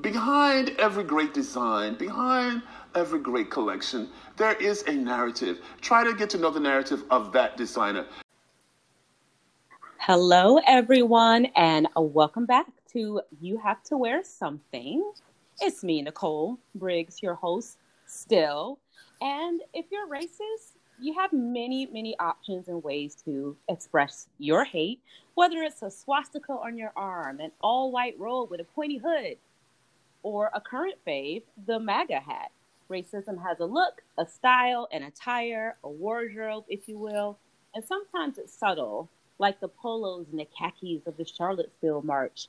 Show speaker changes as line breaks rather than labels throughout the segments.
behind every great design, behind every great collection, there is a narrative. Try to get to know the narrative of that designer.
Hello, everyone, and welcome back to You Have to Wear Something. It's me, Nicole Briggs, your host, still. And if you're racist, you have many, many options and ways to express your hate, whether it's a swastika on your arm, an all white robe with a pointy hood, or a current fave, the MAGA hat. Racism has a look, a style, an attire, a wardrobe, if you will, and sometimes it's subtle, like the polos and the khakis of the Charlottesville March.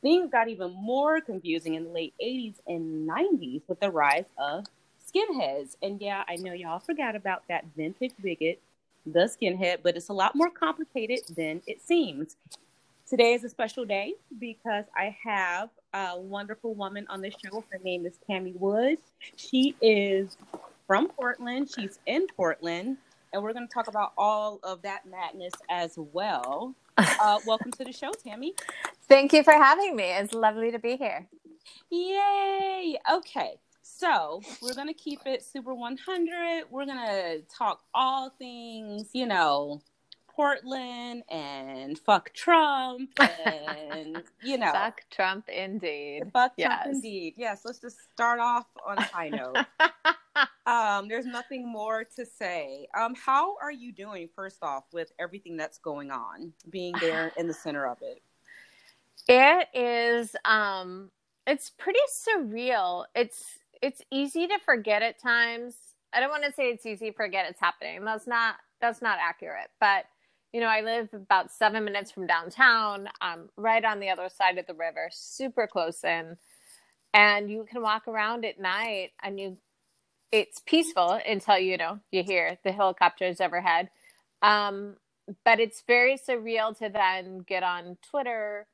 Things got even more confusing in the late 80s and 90s with the rise of skinheads. And yeah, I know y'all forgot about that vintage bigot, the skinhead, but it's a lot more complicated than it seems. Today is a special day because I have a wonderful woman on the show. Her name is Tammy Woods. She is from Portland. She's in Portland, and we're going to talk about all of that madness as well. Uh, welcome to the show, Tammy.
Thank you for having me. It's lovely to be here.
Yay! Okay, so we're gonna keep it super 100. We're gonna talk all things, you know, Portland and fuck Trump and you know,
fuck Trump indeed.
Fuck yes. Trump indeed. Yes. Let's just start off on a high note. um, there's nothing more to say. Um, how are you doing? First off, with everything that's going on, being there in the center of it.
It is. Um, it's pretty surreal. It's it's easy to forget at times. I don't want to say it's easy to forget it's happening. That's not that's not accurate. But you know, I live about seven minutes from downtown, um, right on the other side of the river, super close in, and you can walk around at night, and you it's peaceful until you know you hear the helicopters overhead. Um, but it's very surreal to then get on Twitter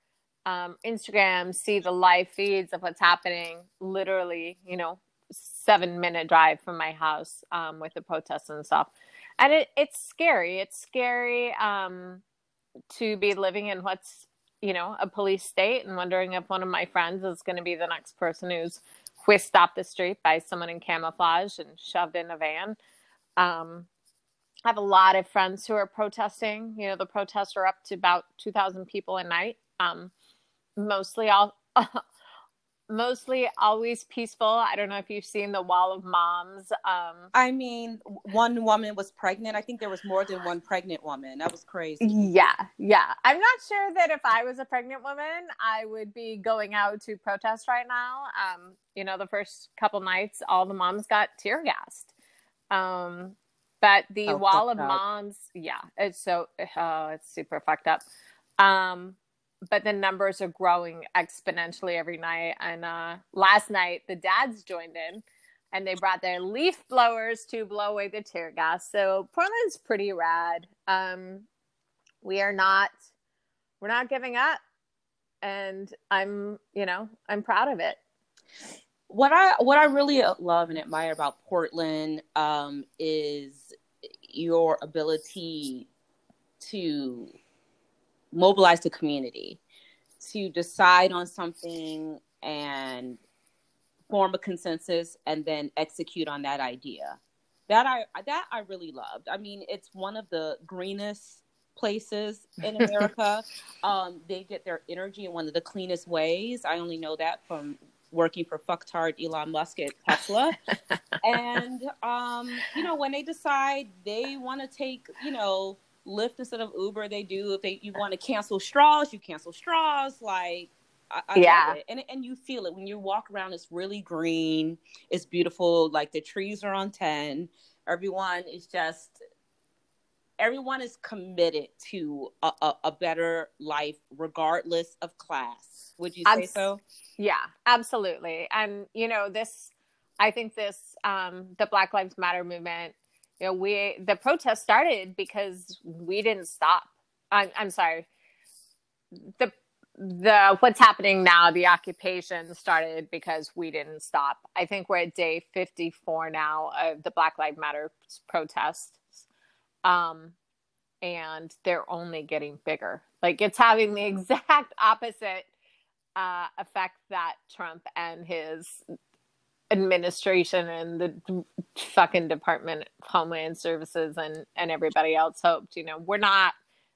um, Instagram, see the live feeds of what's happening literally, you know, seven minute drive from my house um, with the protests and stuff. And it, it's scary. It's scary um, to be living in what's, you know, a police state and wondering if one of my friends is going to be the next person who's whisked off the street by someone in camouflage and shoved in a van. Um, I have a lot of friends who are protesting. You know, the protests are up to about 2,000 people a night. Um, mostly all mostly always peaceful. I don't know if you've seen the Wall of Moms. Um,
I mean, one woman was pregnant. I think there was more than one pregnant woman. That was crazy.
Yeah, yeah. I'm not sure that if I was a pregnant woman, I would be going out to protest right now. Um, you know, the first couple nights, all the moms got tear gassed. Um, but the oh, Wall of up. Moms, yeah, it's so oh, it's super fucked up. Um, but the numbers are growing exponentially every night. And uh, last night, the dads joined in and they brought their leaf blowers to blow away the tear gas. So Portland's pretty rad. Um, we are not, we're not giving up, and I'm, you know, I'm proud of it.
What I what I really love and admire about Portland um, is your ability to mobilize the community to decide on something and form a consensus and then execute on that idea. That I that I really loved. I mean, it's one of the greenest places in America. um, they get their energy in one of the cleanest ways. I only know that from working for fucktard Elon Musk at Tesla. and um, you know, when they decide they want to take, you know, Lyft instead of Uber. They do if they you want to cancel straws, you cancel straws. Like I, I yeah, and and you feel it when you walk around. It's really green. It's beautiful. Like the trees are on ten. Everyone is just everyone is committed to a, a, a better life regardless of class. Would you say Abs- so?
Yeah, absolutely. And you know this. I think this um, the Black Lives Matter movement you know we the protest started because we didn't stop. I'm, I'm sorry. The the what's happening now the occupation started because we didn't stop. I think we're at day 54 now of the black lives matter protests um and they're only getting bigger. Like it's having the exact opposite uh, affect that Trump and his administration and the fucking Department of Homeland Services and and everybody else hoped. You know, we're not.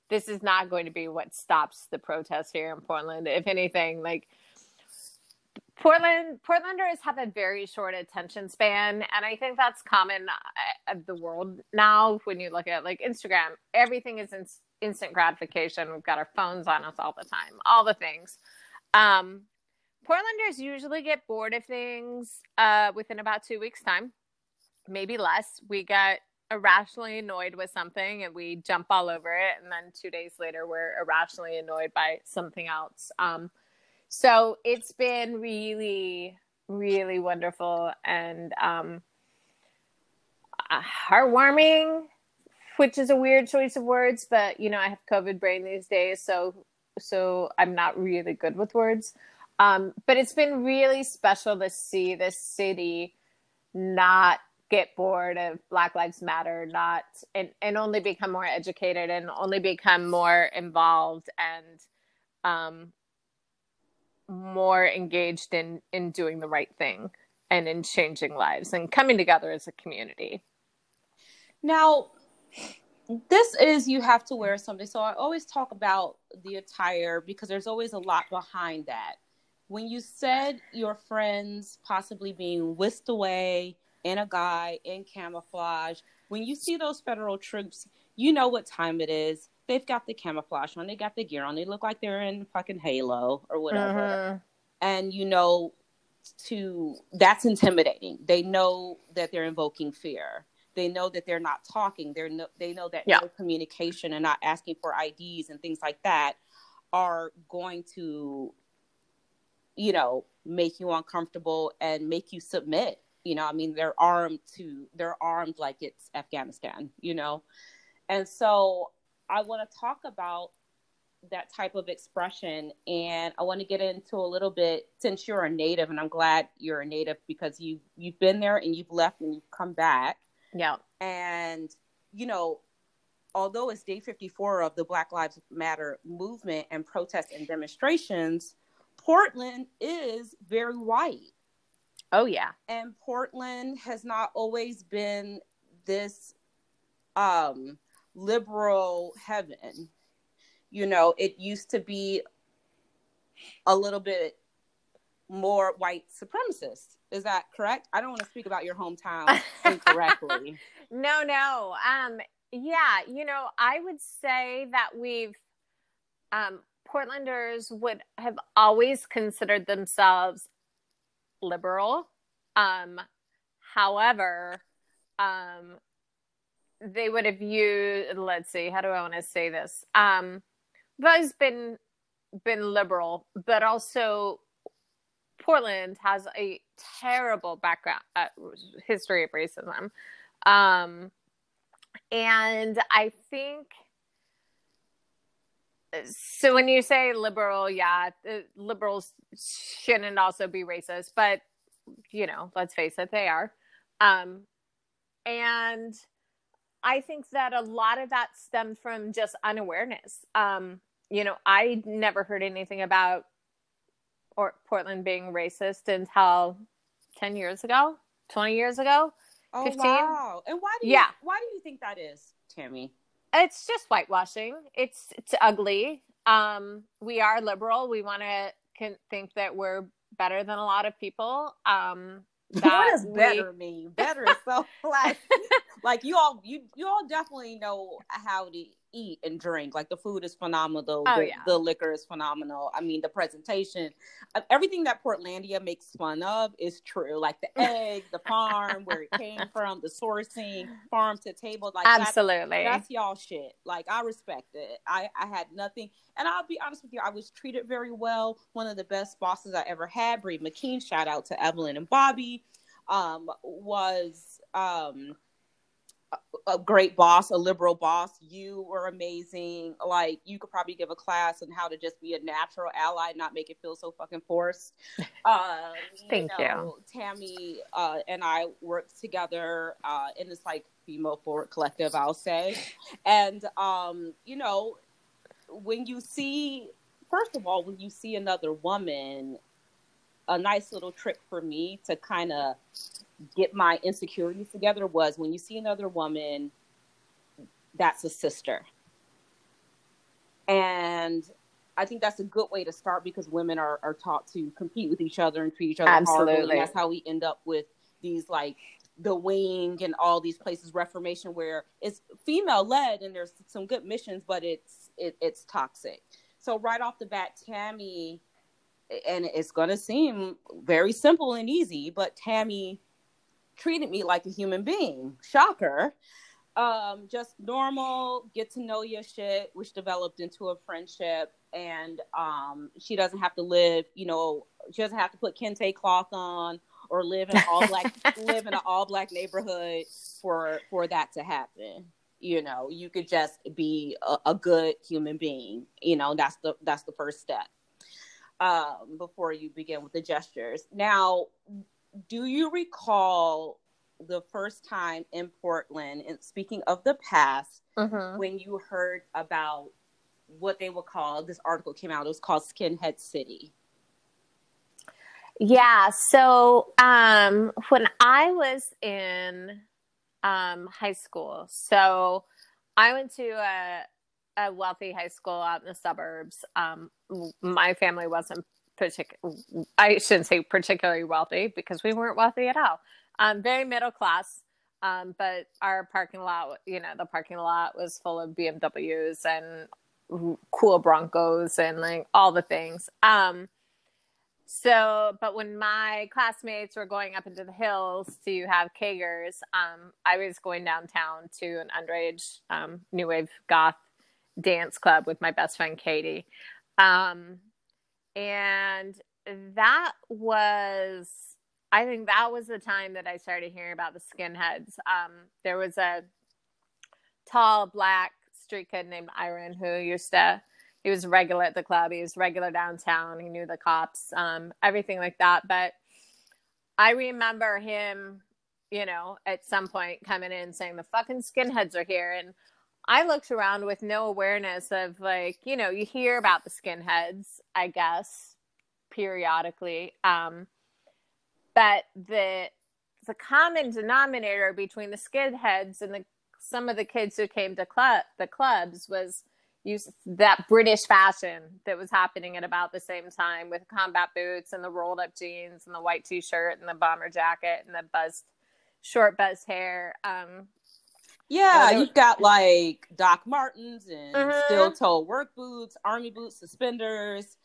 This is not going to be what stops the protests here in Portland. If anything, like Portland, Portlanders have a very short attention span, and I think that's common uh, of the world now. When you look at like Instagram, everything is in, instant gratification. We've got our phones on us all the time, all the things. Um, Portlanders usually get bored of things uh, within about two weeks' time, maybe less. We get irrationally annoyed with something and we jump all over it, and then two days later, we're irrationally annoyed by something else. Um, so it's been really, really wonderful and um, uh, heartwarming, which is a weird choice of words, but you know, I have COVID brain these days, so so I'm not really good with words. Um, but it's been really special to see this city not get bored of Black Lives Matter, not and, and only become more educated and only become more involved and um, more engaged in in doing the right thing and in changing lives and coming together as a community.
Now, this is you have to wear something. So I always talk about the attire because there's always a lot behind that. When you said your friends possibly being whisked away in a guy in camouflage, when you see those federal troops, you know what time it is they've got the camouflage on, they got the gear on, they look like they're in fucking Halo or whatever. Uh-huh. And you know, to that's intimidating. They know that they're invoking fear. They know that they're not talking. They're no, they know that yeah. no communication and not asking for IDs and things like that are going to, you know, make you uncomfortable and make you submit. You know, I mean, they're armed to they're armed like it's Afghanistan. You know, and so I want to talk about that type of expression and I want to get into a little bit since you're a native and I'm glad you're a native because you you've been there and you've left and you've come back.
Yeah.
And you know, although it's day 54 of the Black Lives Matter movement and protests and demonstrations, Portland is very white.
Oh yeah.
And Portland has not always been this um liberal heaven. You know, it used to be a little bit more white supremacist. Is that correct? I don't want to speak about your hometown incorrectly.
no, no. Um, yeah, you know, I would say that we've um, Portlanders would have always considered themselves liberal. Um, however, um, they would have used let's see how do i want to say this um has been been liberal but also portland has a terrible background uh, history of racism um and i think so when you say liberal yeah liberals shouldn't also be racist but you know let's face it they are um and I think that a lot of that stemmed from just unawareness. Um, you know, I never heard anything about or Portland being racist until 10 years ago, 20 years ago. 15.
Oh 15. wow. And why do you
yeah.
why do you think that is, Tammy?
It's just whitewashing. It's it's ugly. Um we are liberal. We want to think that we're better than a lot of people. Um
what does better we... mean? Better is so like like you all you you all definitely know how to eat and drink. Like the food is phenomenal.
Oh,
the,
yeah.
the liquor is phenomenal. I mean the presentation, uh, everything that Portlandia makes fun of is true. Like the egg, the farm, where it came from, the sourcing, farm to table. Like
absolutely,
that's, that's y'all shit. Like I respect it. I I had nothing, and I'll be honest with you, I was treated very well. One of the best bosses I ever had, Bree McKeen. Shout out to Evelyn and Bobbie. Um, was um a great boss, a liberal boss. You were amazing. Like you could probably give a class on how to just be a natural ally, not make it feel so fucking forced. Uh,
Thank
you. Know, you. Tammy uh, and I worked together uh, in this like female forward collective, I'll say. And um, you know, when you see first of all, when you see another woman, a nice little trick for me to kind of get my insecurities together was when you see another woman, that's a sister. And I think that's a good way to start because women are, are taught to compete with each other and treat each other
Absolutely.
horribly. And that's how we end up with these like the wing and all these places reformation where it's female led and there's some good missions but it's it, it's toxic so right off the bat tammy and it's going to seem very simple and easy but tammy treated me like a human being. Shocker. Um just normal get to know your shit which developed into a friendship. And um she doesn't have to live you know she doesn't have to put kente cloth on or live in an all black live in an all black neighborhood for for that to happen. You know you could just be a, a good human being. You know that's the that's the first step um before you begin with the gestures now do you recall the first time in portland and speaking of the past
Mhm.
when you heard about what they would call this article came out it was called skinhead city
Yeah. So um, when I was in um, high school, so I went to a, a wealthy high school out in the suburbs. Um, my family wasn't particular. I shouldn't say particularly wealthy because we weren't wealthy at all. Um, very middle class. Um, but our parking lot, you know, the parking lot was full of BMWs and cool Broncos and like all the things. Um, so, but when my classmates were going up into the hills to have kegers, um, I was going downtown to an underage um, new wave goth dance club with my best friend Katie. Um, and that was, I think that was the time that I started hearing about the skinheads. Um, there was a tall black street kid named Iron who used to he was regular at the club. He was regular downtown. He knew the cops, um, everything like that. But I remember him, you know, at some point coming in saying the fucking skinheads are here, and I looked around with no awareness of like, you know, you hear about the skinheads, I guess, periodically, um, but the the common denominator between the skinheads and the some of the kids who came to club the clubs was use that British fashion that was happening at about the same time with combat boots and the rolled up jeans and the white t shirt and the bomber jacket and the buzzed short buzzed hair. Um,
Yeah, you've got like Doc Martens and
Mhm.
steel toe work boots, army boots, suspenders,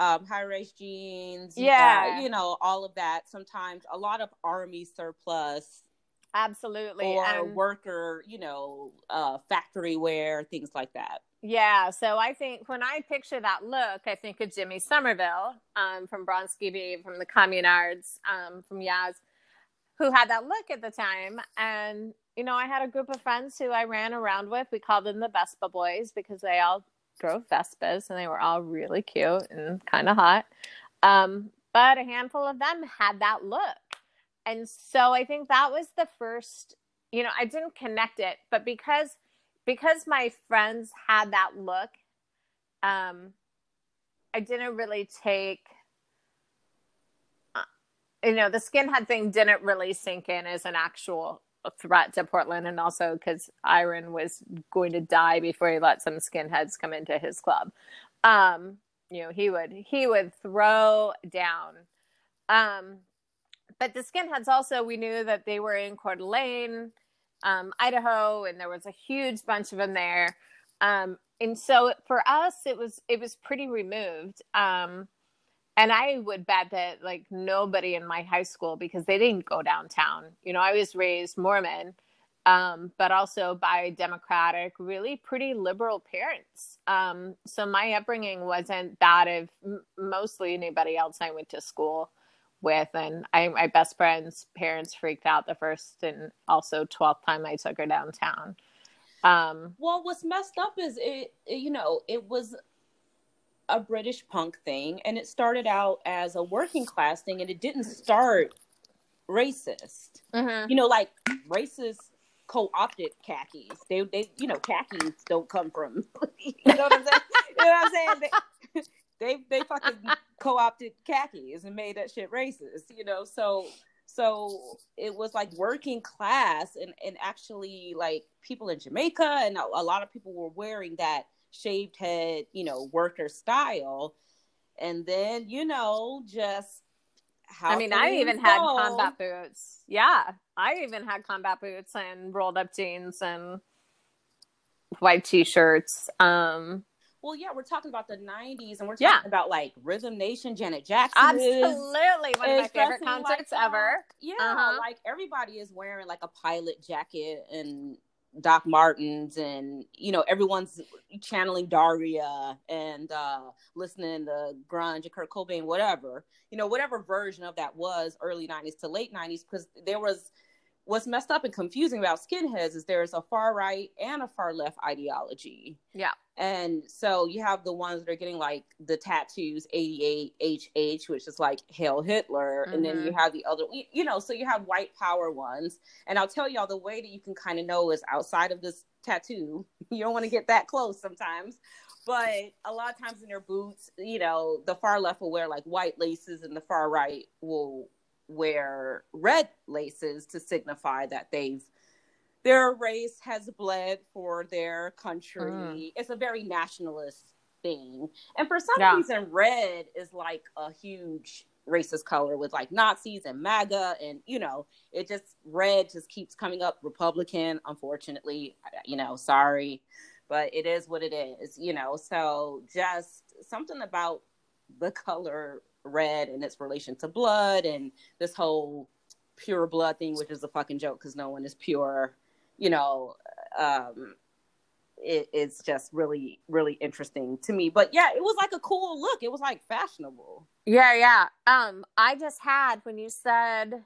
um, high rise jeans.
Yeah.
got, you know, all of that. Sometimes a lot of army surplus
absolutely.
or
And-
worker, you know, uh, factory wear, things like that.
Yeah, so I think when I picture that look, I think of Jimmy Somerville um, from Bronski Beat, from the Communards, um, from Yaz, who had that look at the time. And, you know, I had a group of friends who I ran around with. We called them the Vespa Boys because they all drove Vespas and they were all really cute and kind of hot. Um, but a handful of them had that look. And so I think that was the first, you know, I didn't connect it, but because because my friends had that look, um, I didn't really take, you know, the skinhead thing didn't really sink in as an actual threat to Portland, and also because Iron was going to die before he let some skinheads come into his club. Um, you know, he would he would throw down. Um, but the skinheads also, we knew that they were in Coeur d'Alene um, Idaho, and there was a huge bunch of them there. Um, and so for us, it was it was pretty removed. Um, and I would bet that like nobody in my high school because they didn't go downtown. You know, I was raised Mormon, um, but also by Democratic, really pretty liberal parents. Um, so my upbringing wasn't that of m- mostly anybody else I went to school with and I my best friend's parents freaked out the first and also 12th time I took her downtown. Um
Well, what's messed up is it, it- you know, it was a British punk thing and it started out as a working class thing and it didn't start racist.
mhm.
You know, like racist co-opted khakis. They they you know, khakis don't come from you know what I'm saying? you know what I'm saying? They, they they fucking co-opted khakis and made that shit racist, you know. So so it was like working class and and actually like people in Jamaica and a, a lot of people were wearing that shaved head, you know, worker style. And then, you know, just how
I mean, I even had combat boots. Yeah. I even had combat boots and rolled up jeans and white t-shirts. Um
well, yeah, we're talking about the '90s, and we're talking
Yeah.
about like Rhythm Nation, Janet Jackson.
absolutely one of my favorite
dressing like
concerts ever.
Yeah,
Uh-huh.
like everybody is wearing like a pilot jacket and Doc Martens, and you know everyone's channeling Daria and uh listening to grunge and Kurt Cobain, whatever you know, whatever version of that was early '90s to late '90s, because there was what's messed up and confusing about skinheads is there's a far right and a far left ideology.
Yeah.
And so you have the ones that are getting like the tattoos 88HH, which is like Hail Hitler. And then you mm-hmm. have the other, you know, so you have white power ones. And I'll tell y'all the way that you can kind of know is outside of this tattoo. You don't want to get that close sometimes. But a lot of times in their boots, you know, the far left will wear like white laces and the far right will wear red laces to signify that they've their race has bled for their country.
Mm.
It's a very nationalist thing. And for some
Yeah.
reason red is like a huge racist color with like Nazis and MAGA and you know, it just red just keeps coming up Republican, unfortunately. You know, sorry, but it is what it is, you know. So just something about the color red and its relation to blood and this whole pure blood thing, which is a fucking joke because no one is pure, you know. Um, it, it's just really, really interesting to me. But yeah, it was like a cool look. It was like fashionable.
Yeah, yeah. Um, I just had when you said,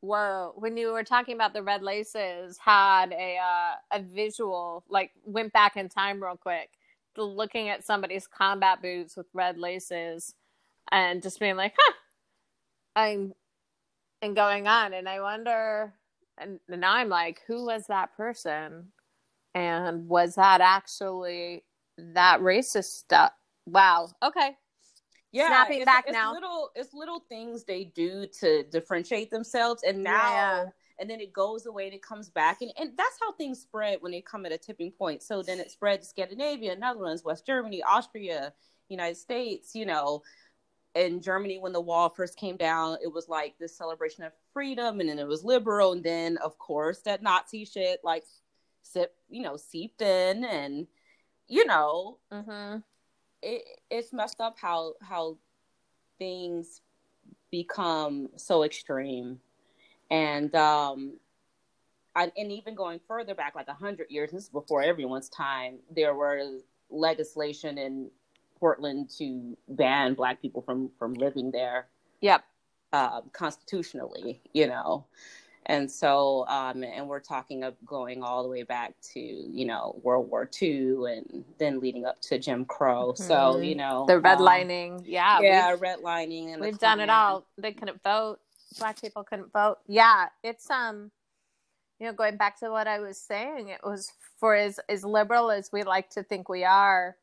"Whoa," when you were talking about the red laces, had a uh, a visual like went back in time real quick, looking at somebody's combat boots with red laces, and just being like, "Huh," I'm, and going on, and I wonder, and now I'm like, who was that person, and was that actually that racist stuff? Wow. Okay.
Yeah,
Snapping
it's,
back
it's
now.
Little, it's little things they do to differentiate themselves, and now,
Yeah.
and then it goes away and it comes back, and and that's how things spread when they come at a tipping point. So then it spread to Scandinavia, Netherlands, West Germany, Austria, United States. You know, in Germany when the wall first came down, it was like this celebration of freedom, and then it was liberal, and then of course that Nazi shit like sip, you know, seeped in, and you know,
Mm-hmm.
it, it's messed up how how things become so extreme and um I, and even going further back like a hundred years this is before everyone's time there was legislation in portland to ban black people from from living there
Yep.
uh, constitutionally, you know. And so, um, and we're talking of going all the way back to, you know, World War II and then leading up to Jim Crow. So,
Mhm.
you know,
The
um,
redlining. yeah.
yeah,
We've,
redlining. And
we've done it all. They couldn't vote. Black people couldn't vote. Yeah. It's, um, you know, going back to what I was saying, it was for as, as liberal as we like to think we are,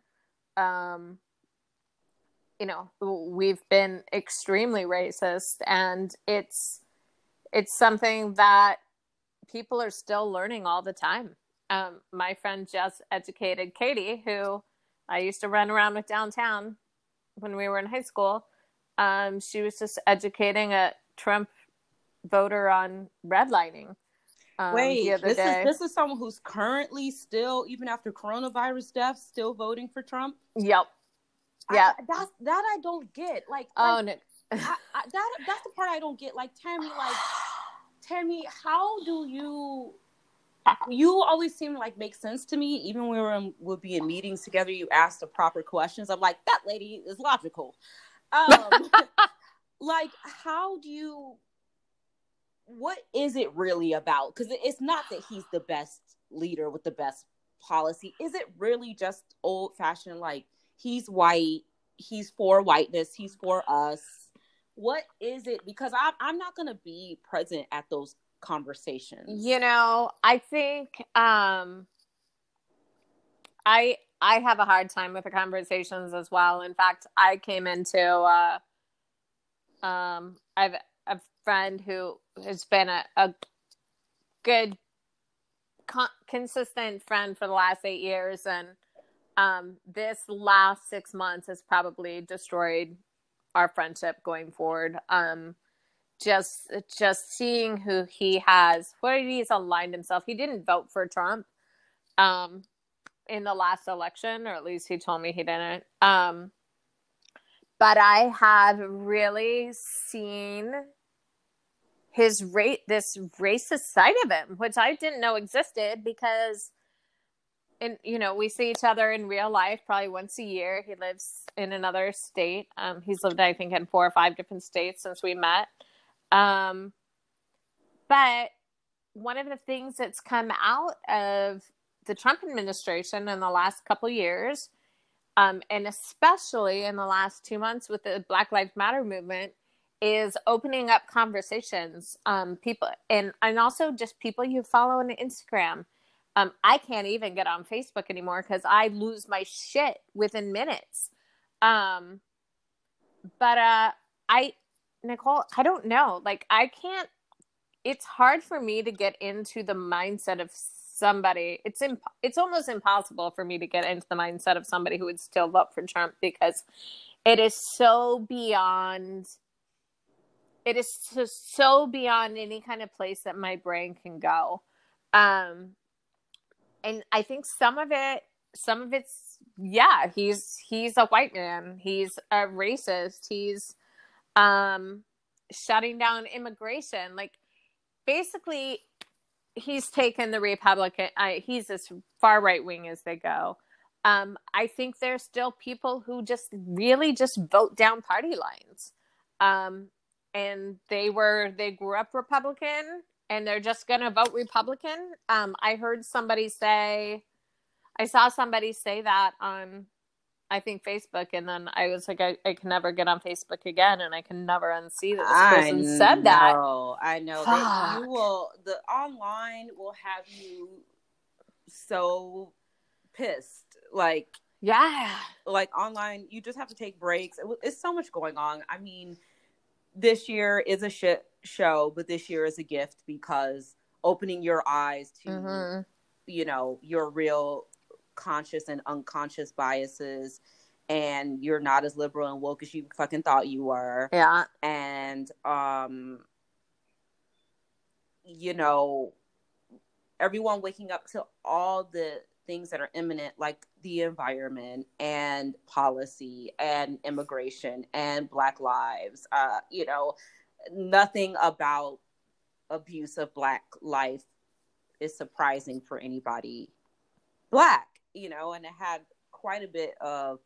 um, you know, we've been extremely racist and it's, it's something that people are still learning all the time. Um, my friend just educated Katie, who I used to run around with downtown when we were in high school. Um, she was just educating a Trump voter on redlining. Um,
Wait, this
day.
is this is someone who's currently still, even after coronavirus deaths, still voting for Trump.
Yep. Yeah.
that's that I don't get. Like,
Oh
like
no.
I, I, that that's the part I don't get. Like, Tammy, like, Tammy, how do you? You always seem to like make sense to me. Even when we were in, would be in meetings together, you ask the proper questions. I'm like, that lady is logical. Um, like, how do you? What is it really about? Because it's not that he's the best leader with the best policy. Is it really just old fashioned? Like, he's white, he's for whiteness, he's for us. What is it? Because I'm I'm not gonna be present at those conversations.
You know, I think um I I have a hard time with the conversations as well. In fact, I came into uh, um, I've friend who has been a, a good, con- consistent friend for the last eight years, and um, this last six months has probably destroyed our friendship going forward. Um, just just seeing who he has, where he's aligned himself. He didn't vote for Trump um, in the last election, or at least he told me he didn't. Um, but I have really seen his rate this racist side of him, which I didn't know existed because and you know we see each other in real life probably once a year. He lives in another state. Um, he's lived i think in four or five different states since we met. Um, but one of the things that's come out of the trump administration in the last couple years um, and especially in the last two months with the black lives matter movement is opening up conversations um, people and and also just people you follow on instagram. Um, i can't even get on facebook anymore because i lose my shit within minutes. Um, but uh, i nicole i don't know. Like i can't it's hard for me to get into the mindset of somebody. It's imp- it's almost impossible for me to get into the mindset of somebody who would still vote for trump because it is so beyond it is so, so beyond any kind of place that my brain can go. Um and i think some of it some of it's yeah he's he's a white man. He's a racist. He's um shutting down immigration. Like basically he's taken the republican he's as far right wing as they go. Um i think there's still people who just really just vote down party lines. Um and they were they grew up Republican and they're just going to vote Republican. Um, I heard somebody say, I saw somebody say that on, I think Facebook, and then I was like, I, I can never get on Facebook again, and I can never unsee that this person
I
said that.
know, I know. They, you will. The online will have you so pissed. Like
Yeah,
like online, you just have to take breaks. It, it's so much going on. I mean this year is a shit show, but this year is a gift because opening your eyes to,
mm-hmm.
you know, your real conscious and unconscious biases and you're not as liberal and woke as you fucking thought you were.
yeah,
And um you know, everyone waking up to all the things that are imminent, like the environment and policy and immigration and Black lives. Uh, you know, nothing about abuse of Black life is surprising for anybody Black, you know, and i had quite a bit of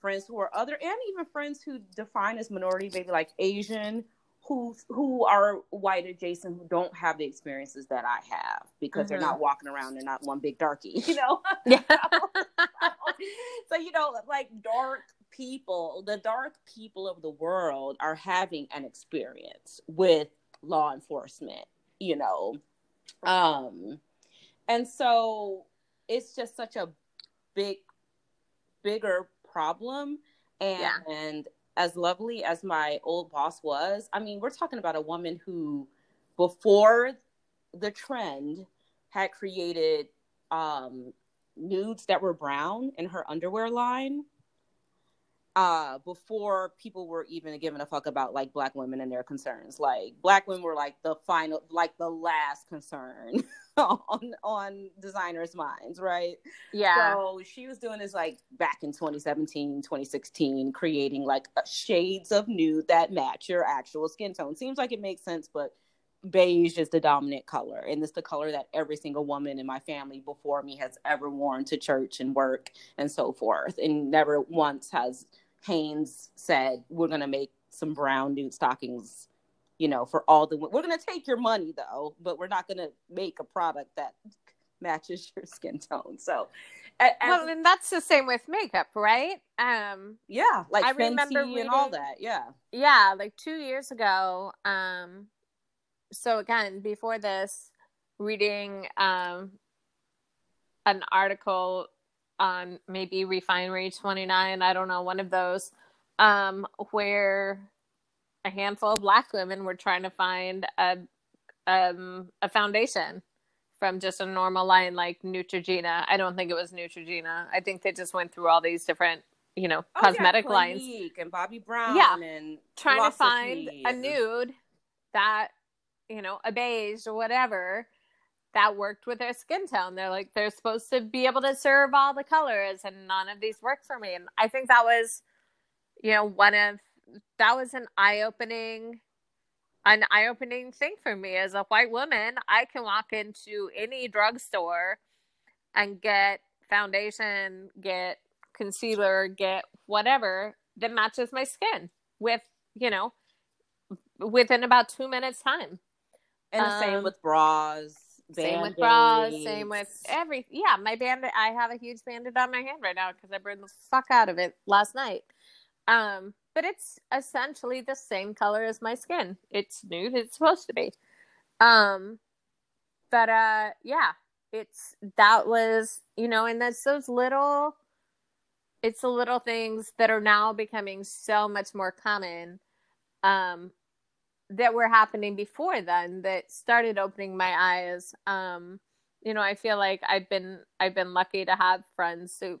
friends who are other and even friends who define as minority, maybe like Asian who who are white adjacent who don't have the experiences that I have because they're
Mhm.
not walking around and not one big darky, you know.
yeah,
so you know, like dark people, the dark people of the world are having an experience with law enforcement, you know. Um and so it's just such a big bigger problem and
Yeah.
and as lovely as my old boss was, I mean, we're talking about a woman who, before the trend, had created um, nudes that were brown in her underwear line. Uh, before people were even giving a fuck about like black women and their concerns, like black women were like the final, like the last concern on on designers' minds, right?
yeah,
So she was doing this like back in 2017, 2016, creating like uh, shades of nude that match your actual skin tone. Seems like it makes sense, but beige is the dominant color. And it's the color that every single woman in my family before me has ever worn to church and work and so forth. And never once has Hanes said, we're going to make some brown nude stockings. You know, for all the we're gonna take your money though, but we're not gonna make a product that matches your skin tone. So, as-
well, and that's the same with makeup, right? Um,
yeah, like
I
Fenty
remember
and all that. Yeah.
yeah like two years ago um so again before this reading um an article on maybe Refinery 29, I don't know, one of those, um, where a handful of black women were trying to find a um, a foundation from just a normal line like Neutrogena. I don't think it was Neutrogena. I think they just went through all these different, you know,
Oh,
cosmetic
yeah,
lines
and Bobbi Brown
Yeah.
and
trying to find a nude that you know a beige or whatever that worked with their skin tone. They're like they're supposed to be able to serve all the colors and none of these work for me. And i think that was you know one of that was an eye-opening an eye-opening thing for me as a white woman. I can walk into any drugstore and get foundation get concealer get whatever that matches my skin with you know within about two minutes time.
And the same
Um,
with bras.
Same with bras same with every yeah my bandit i have a huge bandit on my hand right now because i burned the fuck out of it last night. Um but it's essentially the same color as my skin. It's nude it's supposed to be. Um but uh yeah it's that was you know and that's those little it's the little things that are now becoming so much more common. Um that were happening before then that started opening my eyes. Um you know i feel like i've been i've been lucky to have friends who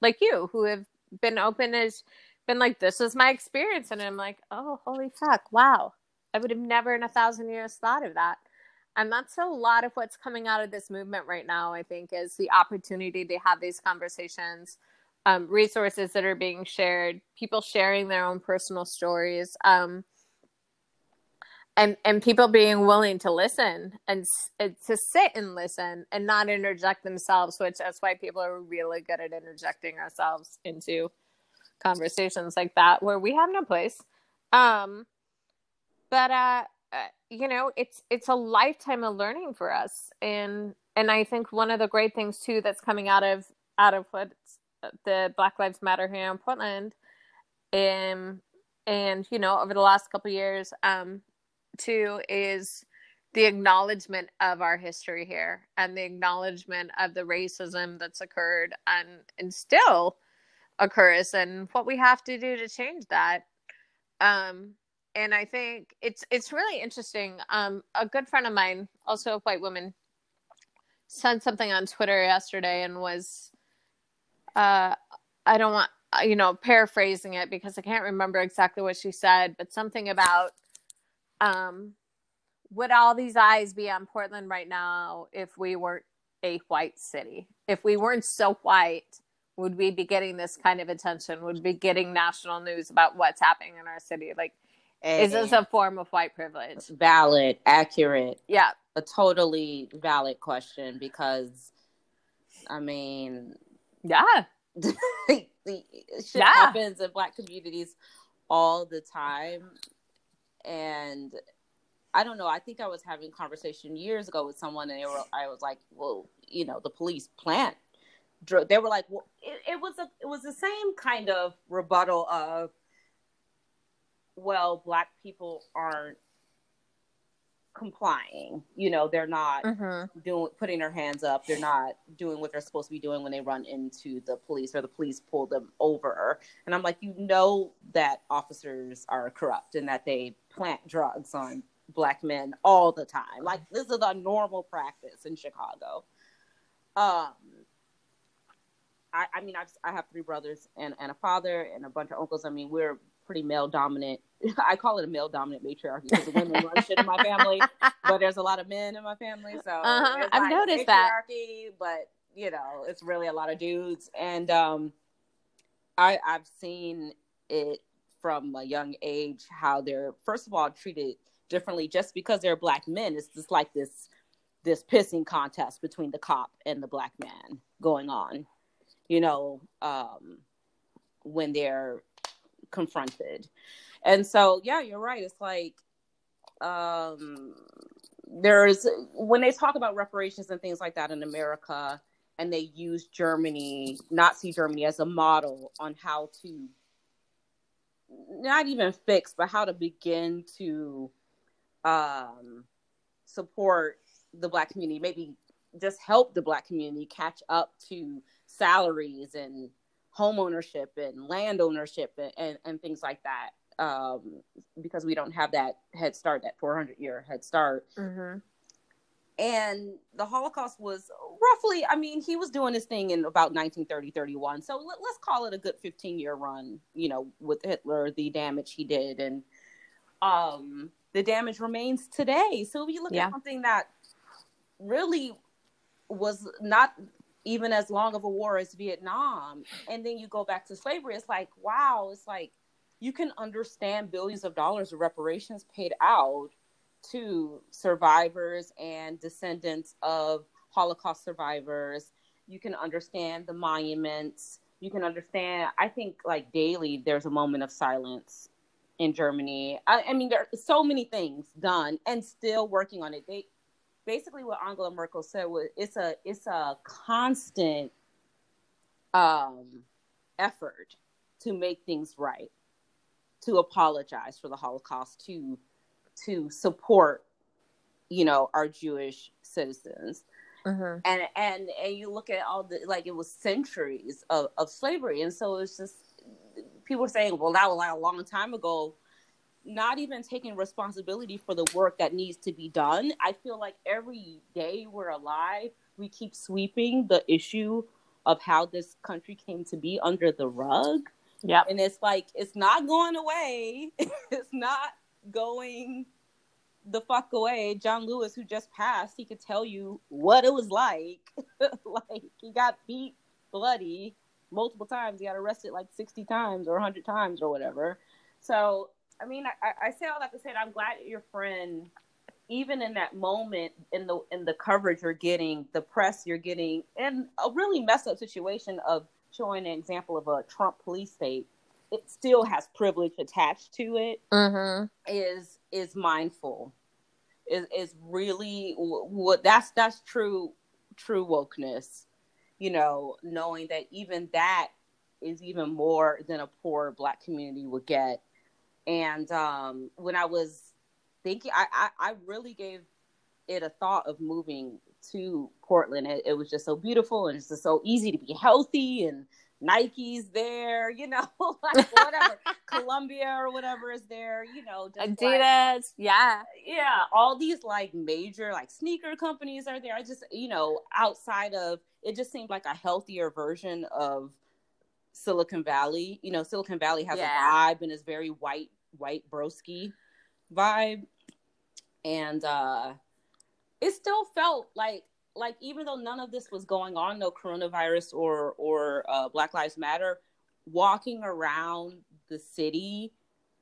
like you who have been open as been like this is my experience. And i'm like oh holy fuck. Wow. I would have never in a thousand years thought of that. And that's a lot of what's coming out of this movement right now i think is the opportunity to have these conversations um, resources that are being shared people sharing their own personal stories. Um, and and people being willing to listen and, and to sit and listen and not interject themselves which that's why people are really good at interjecting ourselves into conversations like that where we have no place. Um but uh uh, you know it's it's a lifetime of learning for us. And and i think one of the great things too that's coming out of out of what's the black lives matter here in portland um and you know over the last couple years um too is the acknowledgement of our history here and the acknowledgement of the racism that's occurred and and still occurs and what we have to do to change that. Um and i think it's it's really interesting. Um a good friend of mine also a white woman said something on twitter yesterday and was uh i don't want you know paraphrasing it because i can't remember exactly what she said but something about um would all these eyes be on portland right now if we weren't a white city? If we weren't so white would we be getting this kind of attention? Would we be getting national news about what's happening in our city? Like is this a form of white privilege?
Valid, accurate,
yeah.
A totally valid question because, I mean,
yeah.
the shit
Yeah.
happens in black communities all the time and i don't know i think i was having a conversation years ago with someone and they were i was like well you know the police plant dr- they were like well it, it was a it was the same kind of rebuttal of well black people aren't complying you know they're not
mm-hmm.
doing putting their hands up they're not doing what they're supposed to be doing when they run into the police or the police pull them over and i'm like you know that officers are corrupt and that they plant drugs on black men all the time. Like this is a normal practice in chicago. Um i i mean I've, i have three brothers and, and a father and a bunch of uncles. I mean we're pretty male dominant. I call it a male dominant matriarchy because the women run shit in my family but there's a lot of men in my family, so
Uh-huh. I've
like
noticed that.
But you know, it's really a lot of dudes, and um, I I've seen it from a young age how they're first of all treated differently just because they're black men. It's just like this this pissing contest between the cop and the black man going on, you know, um, when they're confronted. And so, yeah, you're right. It's like um, there's when they talk about reparations and things like that in America, and they use Germany, Nazi Germany, as a model on how to not even fix, but how to begin to um, support the black community, maybe just help the black community catch up to salaries and home ownership and land ownership and, and, and things like that um, because we don't have that head start, that 400 year head start.
Mm-hmm.
And the Holocaust was roughly, I mean, he was doing his thing in about 1930, 31. So let, us call it a good 15 year run, you know, with Hitler, the damage he did. And um, the damage remains today. So if you look yeah. at something that really was not even as long of a war as Vietnam, and then you go back to slavery, it's like, wow, it's like you can understand billions of dollars of reparations paid out to survivors and descendants of Holocaust survivors. You can understand the monuments. You can understand, I think, like daily, there's a moment of silence in Germany. I, I mean, there are so many things done and still working on it. They basically what Angela Merkel said was it's a it's a constant um, effort to make things right to apologize for the Holocaust, to to support, you know, our Jewish citizens. Mm-hmm. And and and you look at all the like it was centuries of, of slavery, and so it's just people are saying, well, that was like a long time ago. Not even taking responsibility for the work that needs to be done. I feel like every day we're alive, we keep sweeping the issue of how this country came to be under the rug.
Yeah.
And it's like, it's not going away. it's not going the fuck away. John Lewis, who just passed, he could tell you what it was like. like, he got beat bloody multiple times. He got arrested like 60 times or 100 times or whatever. So, I mean, I, I say all that to say that I'm glad your friend, even in that moment, in the in the coverage you're getting, the press you're getting, in a really messed up situation of showing an example of a Trump police state, it still has privilege attached to it.
Mm-hmm.
Is is mindful, is is really what that's that's true true wokeness. You know, knowing that even that is even more than a poor black community would get. And um, when I was thinking, I, I, I really gave it a thought of moving to Portland. It, it was just so beautiful and it's just so easy to be healthy and Nike's there, you know, like whatever, Columbia or whatever is there, you know,
Adidas, like, yeah,
yeah, all these like major like sneaker companies are there. I just, you know, outside of it, just seemed like a healthier version of Silicon Valley. You know, Silicon Valley has yeah. a vibe and is very white, white broski vibe, and uh it still felt like like even though none of this was going on, no coronavirus or or uh, Black Lives Matter, walking around the city,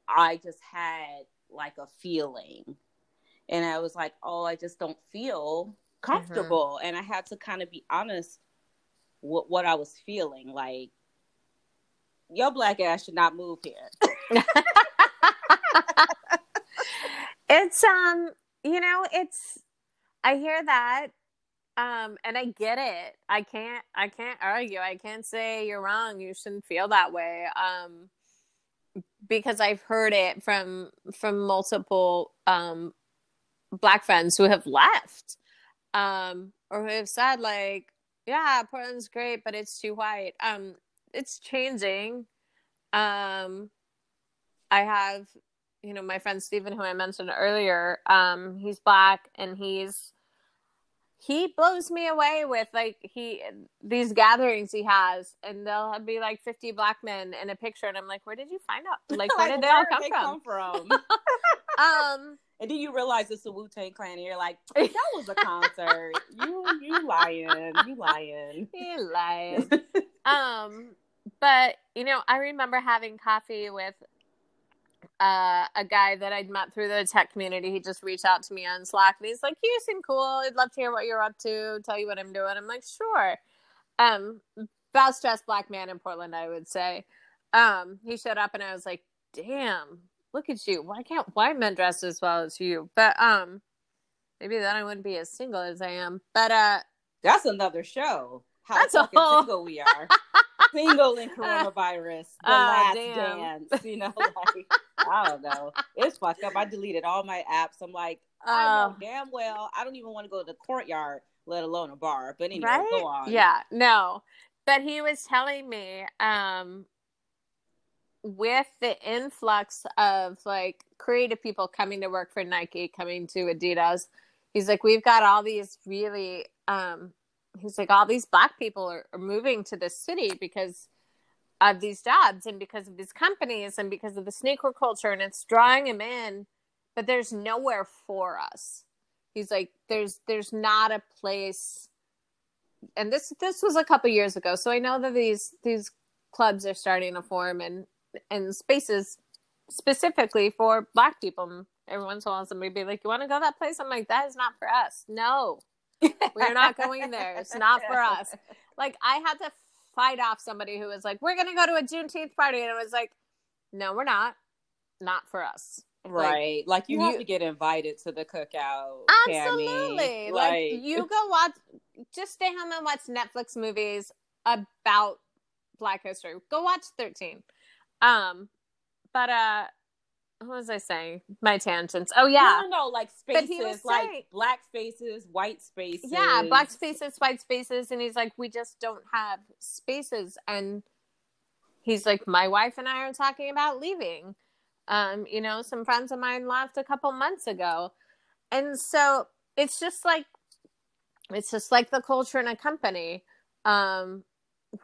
I just had like a feeling, and I was like, oh, I just don't feel comfortable, mm-hmm. and I had to kind of be honest what what I was feeling like. Your black ass should not move here.
it's um, you know, it's I hear that um and i get it. I can't i can't argue. I can't say you're wrong. You shouldn't feel that way. Um because i've heard it from from multiple um black friends who have left um or who have said like yeah portland's great but it's too white. Um it's changing. Um i have you know my friend Stephen who I mentioned earlier um he's black and he's he blows me away with like he these gatherings he has and there'll be like 50 black men in a picture and i'm like where did you find out? Like where did they all come, they from?
come from?
Um
and then you realize it's a wu-tang clan and you're like that was a concert. You you lying. You lying.
You lying. Um but you know i remember having coffee with uh, a guy that I'd met through the tech community. He just reached out to me on Slack and he's like, You seem cool. I'd love to hear what you're up to, tell you what I'm doing. I'm like, Sure. Um, best dressed black man in Portland, I would say. Um, he showed up and I was like, Damn, look at you. Why can't white men dress as well as you? But um, maybe then I wouldn't be as single as I am. But uh,
that's another show. How that's fucking whole... single we are. single in coronavirus. The uh, last damn. dance. You know, like I don't know. It's fucked up. I deleted all my apps. I'm like,
Oh.
damn well I don't even want to go to the courtyard, let alone a bar. But anyway,
right?
go on.
Yeah, no. But he was telling me, um, with the influx of like creative people coming to work for Nike, coming to Adidas, he's like, we've got all these really, um, he's like, all these black people are, are moving to this city because of these jobs and because of these companies and because of the sneaker culture, and it's drawing him in, but there's nowhere for us. He's like, there's there's not a place. And this this was a couple years ago so i know that these these clubs are starting to form and and spaces specifically for black people. Every once in a while somebody be like you want to go that place? I'm like that is not for us. No. We're not going there. It's not for us. Like i had to fight off somebody who was like we're gonna go to a juneteenth party and it was like no we're not not for us
Right. Like, you, have to get invited to the cookout.
Absolutely.
Tammy.
Like, you go watch just stay home and watch Netflix movies about Black history. Go watch 13. Um but uh what was I saying? My tangents. Oh yeah.
No, no, no, like spaces,
he was
like
saying-
black spaces, white spaces.
Yeah, black spaces, white spaces, and he's like, we just don't have spaces. And he's like, my wife and I are talking about leaving. Um, you know, some friends of mine left a couple months ago. And so it's just like it's just like the culture in a company. Um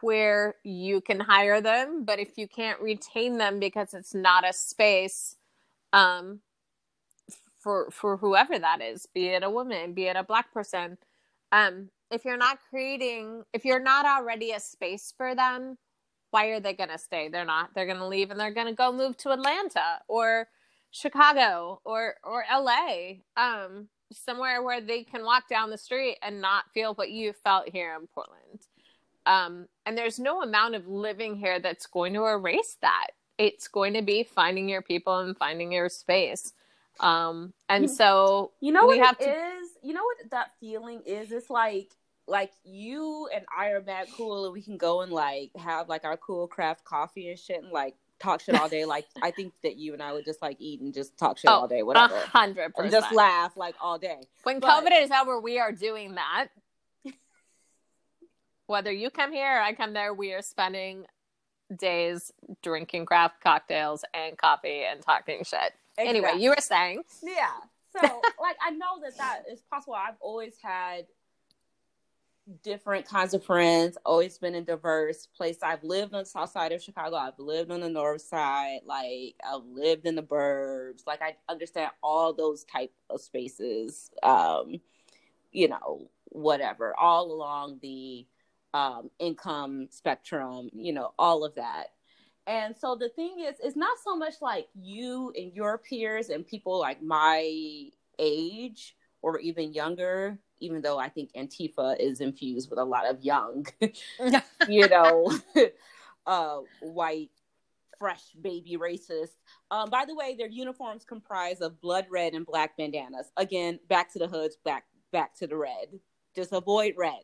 where you can hire them, but if you can't retain them because it's not a space, um, for for whoever that is, be it a woman, be it a black person, um, if you're not creating, if you're not already a space for them, why are they going to stay? They're not. They're going to leave and they're going to go move to Atlanta or Chicago or or LA, um, somewhere where they can walk down the street and not feel what you felt here in Portland. Um, and there's no amount of living here that's going to erase that. It's going to be finding your people and finding your space. Um, and
You-
so
You know
We
what
have to-
is? You know what that feeling is? It's like like you and I are mad cool and we can go and like have like our cool craft coffee and shit and like talk shit all day. like I think that you and I would just like eat and just talk shit
Oh,
all day,
a
whatever.
hundred
And
percent.
just laugh like all day.
When
But-
COVID is over, we are doing that. Whether you come here or I come there, we are spending days drinking craft cocktails and coffee and talking shit. Anyway, you were saying.
Yeah. So, like, I know that that is possible. I've always had different kinds of friends, always been in diverse places. I've lived on the south side of Chicago. I've lived on the north side. Like, I've lived in the burbs. Like, I understand all those type of spaces. Um, you know, whatever, all along the um, income spectrum. You know, all of that. And so the thing is, it's not so much like you and your peers and people like my age or even younger, even though I think Antifa is infused with a lot of young, you know, uh, white, fresh baby racists. Um, by the way, their uniforms comprise of blood red and black bandanas. Again, back to the hoods, back back to the red. Just avoid red.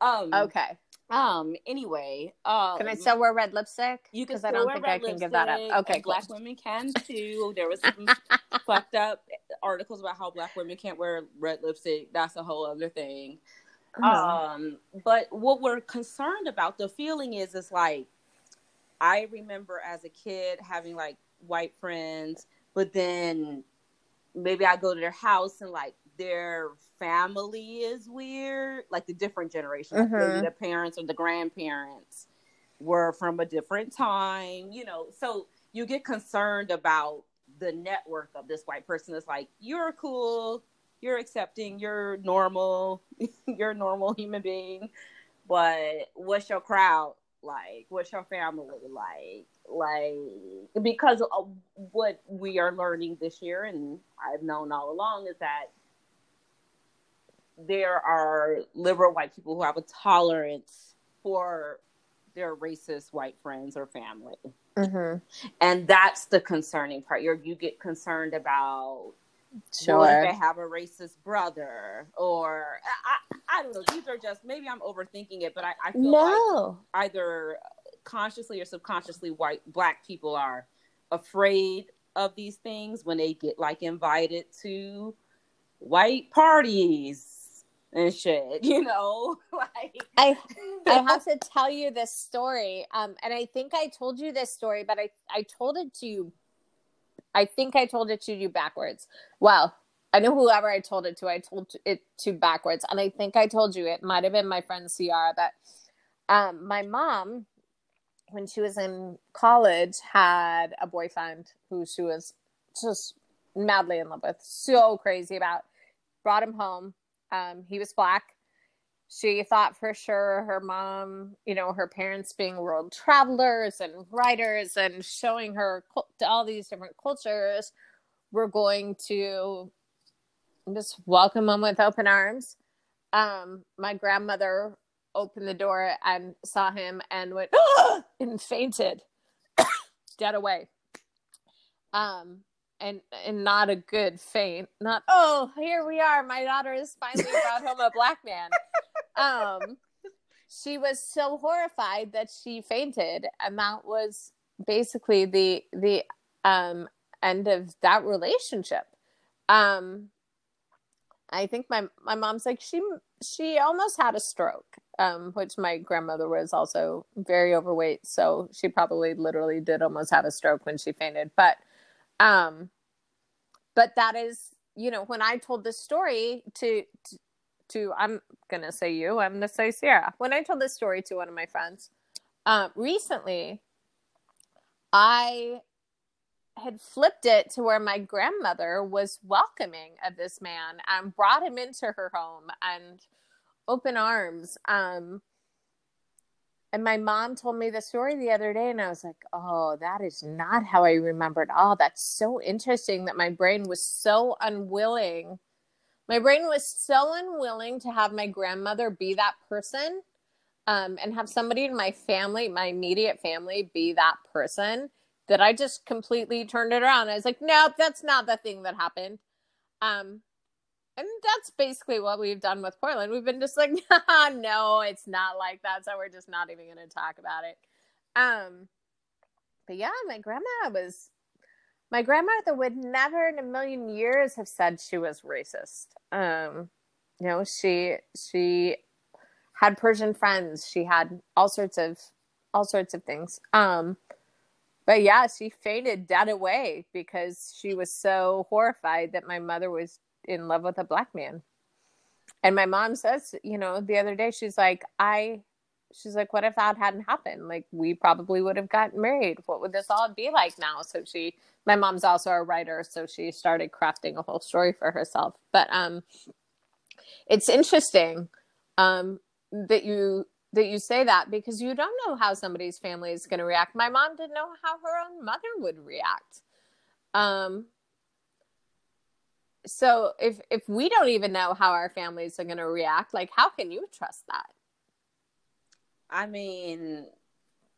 Um,
Okay.
Um. Anyway. Um,
Can I still wear red lipstick?
you can
Because I don't think I can give that up. Okay, cool.
Black women can too. There was some fucked up articles about how black women can't wear red lipstick. That's a whole other thing.
Uh-huh.
Um, but what we're concerned about, the feeling is, is like, I remember as a kid having like white friends, but then maybe I go to their house and like their family is weird, like the different generations, like maybe
Mhm.
the parents or the grandparents were from a different time, you know. So you get concerned about the network of this white person. It's like you're cool, you're accepting, you're normal, you're a normal human being, but what's your crowd like? What's your family like? Like because of what we are learning this year, and I've known all along, is that there are liberal white people who have a tolerance for their racist white friends or family
Mm-hmm.
and that's the concerning part. You're, you get concerned about
Sure.
if they have a racist brother, or I, I, I don't know. These are just maybe I'm overthinking it, but I, I feel like
no.
either consciously or subconsciously, white black people are afraid of these things when they get like invited to white parties and shit, you know? like
I I have to tell you this story. Um and I think I told you this story, but I I told it to you I think I told it to you backwards. Well, I know whoever I told it to, I told it to backwards. And I think I told you it might have been my friend Ciara, but um, my mom, when she was in college, had a boyfriend who she was just madly in love with, so crazy about. Brought him home. Um, he was black. She thought for sure her mom, you know, her parents being world travelers and writers and showing her all these different cultures were going to just welcome him with open arms. Um, my grandmother opened the door and saw him and went and fainted, dead away. Um, and and not a good faint. Not oh, here we are. My daughter has finally brought home a black man. Um, she was so horrified that she fainted, and that was basically the the um end of that relationship. Um, I think my my mom's like she she almost had a stroke, um, which my grandmother was also very overweight, so she probably literally did almost have a stroke when she fainted. But, um, but that is you know when I told this story to to, to I'm gonna say you, I'm gonna say Ciara. When I told this story to one of my friends, um, recently, I had flipped it to where my grandmother was welcoming of this man and brought him into her home and open arms. Um, and my mom told me the story the other day, and I was like, oh, that is not how I remembered. Oh, that's so interesting that my brain was so unwilling. My brain was so unwilling to have my grandmother be that person um, and have somebody in my family, my immediate family, be that person that I just completely turned it around. I was like, nope, that's not the thing that happened. Um, and that's basically what we've done with Portland. We've been just like, no, it's not like that. So we're just not even going to talk about it. Um, but yeah, my grandma was, my grandmother would never in a million years have said she was racist. Um, you know, she, she had Persian friends. She had all sorts of, all sorts of things. Um, but yeah, she fainted dead away because she was so horrified that my mother was in love with a black man. And my mom says, you know, the other day, she's like, I, she's like, what if that hadn't happened? Like, we probably would have gotten married. What would this all be like now? So she, my mom's also a writer, so she started crafting a whole story for herself. But um, it's interesting um, that you that you say that because you don't know how somebody's family is going to react. My mom didn't know how her own mother would react. Um, so if if we don't even know how our families are going to react, like how can you trust that?
I mean,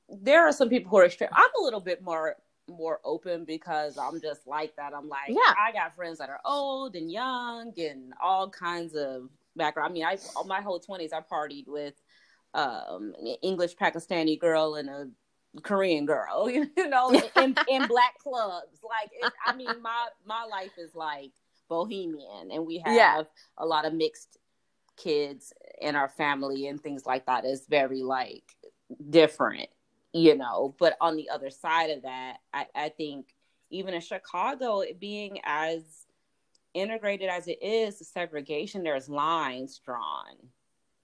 there are some people who are extreme. I'm a little bit more more open because I'm just like that. I'm like, yeah, I got friends that are old and young and all kinds of background. I mean, I my whole 20s I partied with um, English Pakistani girl and a Korean girl, you know, in, in black clubs. Like, it, I mean, my my life is like bohemian, and we have yeah. a lot of mixed kids in our family and things like that. Is very like different, you know. But on the other side of that, I, I think even in Chicago, being as integrated as it is, the segregation, there's lines drawn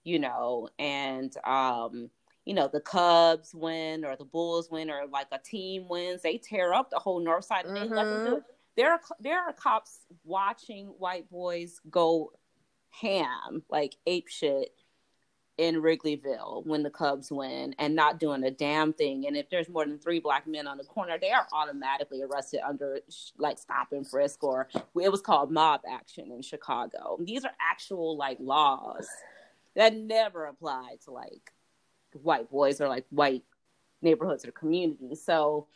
you know, and um, you know, the Cubs win or the Bulls win or like a team wins, they tear up the whole north side. Mm-hmm. There are there are cops watching white boys go ham, like ape shit in Wrigleyville when the Cubs win and not doing a damn thing. And if there's more than three black men on the corner, they are automatically arrested under like stop and frisk or it was called mob action in Chicago. These are actual like laws that never applied to like white boys or like white neighborhoods or communities. So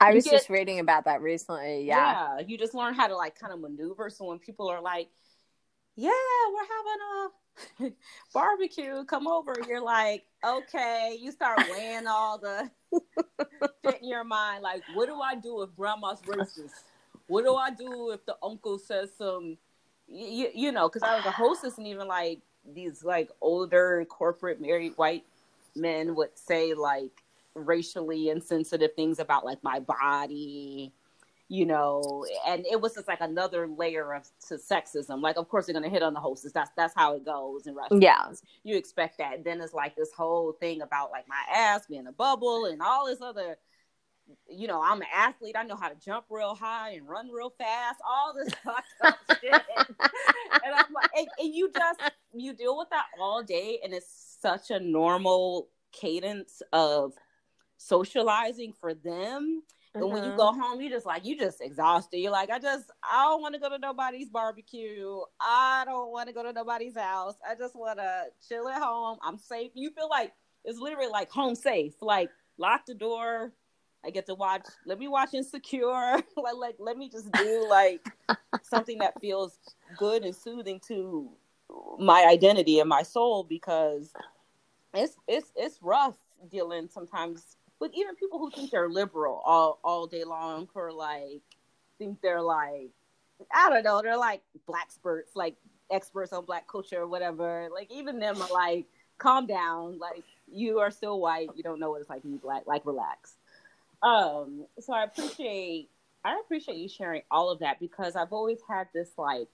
I was get, just reading about that recently. Yeah.
Yeah. You just learn how to like kind of maneuver. So when people are like, yeah, we're having a barbecue, come over, you're like, okay. You start weighing all the shit in your mind. Like, what do I do if grandma's racist? what do I do if the uncle says some, you, you know, because I was a hostess and even like these like older corporate married white men would say like racially insensitive things about like my body you know, and it was just like another layer of to sexism. Like, of course, they're gonna hit on the hostess. That's that's how it goes in restaurants.
Yeah,
you expect that. Then it's like this whole thing about like my ass being a bubble and all this other. You know, I'm an athlete. I know how to jump real high and run real fast. All this shit, and I'm like, and, and you just you deal with that all day, and it's such a normal cadence of socializing for them and when you mm-hmm. go home, you're just like you just exhausted. You're like, I just I don't want to go to nobody's barbecue. I don't want to go to nobody's house. I just want to chill at home. I'm safe. You feel like it's literally like home safe. Like lock the door. I get to watch. Let me watch Insecure. like, like let me just do like something that feels good and soothing to my identity and my soul because it's it's it's rough dealing sometimes with even people who think they're liberal all all day long for like think they're like I don't know, they're like black experts, like experts on black culture or whatever. Like even them are like, calm down, like you are still white, you don't know what it's like to be black, like relax. Um, so I appreciate I appreciate you sharing all of that because I've always had this like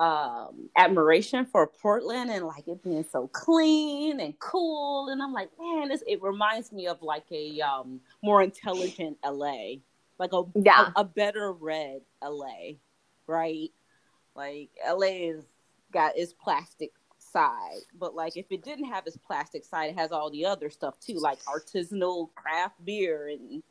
um admiration for Portland and like it being so clean and cool and I'm like man this it reminds me of like a um more intelligent LA like a
yeah.
a, a better read LA right like LA is got its plastic side but like if it didn't have its plastic side it has all the other stuff too like artisanal craft beer and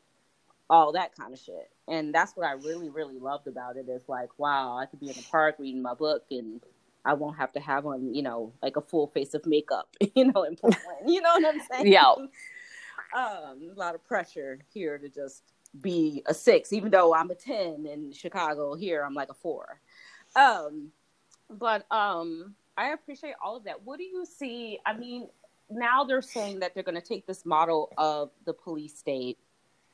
all that kind of shit. And that's what I really, really loved about it is like, wow, I could be in the park reading my book and I won't have to have on, you know, like a full face of makeup, you know, in Portland. you know what I'm saying?
Yeah.
Um, a lot of pressure here to just be a six, even though I'm a 10 in Chicago. Here, I'm like a four. Um, but um, I appreciate all of that. What do you see? I mean, now they're saying that they're going to take this model of the police state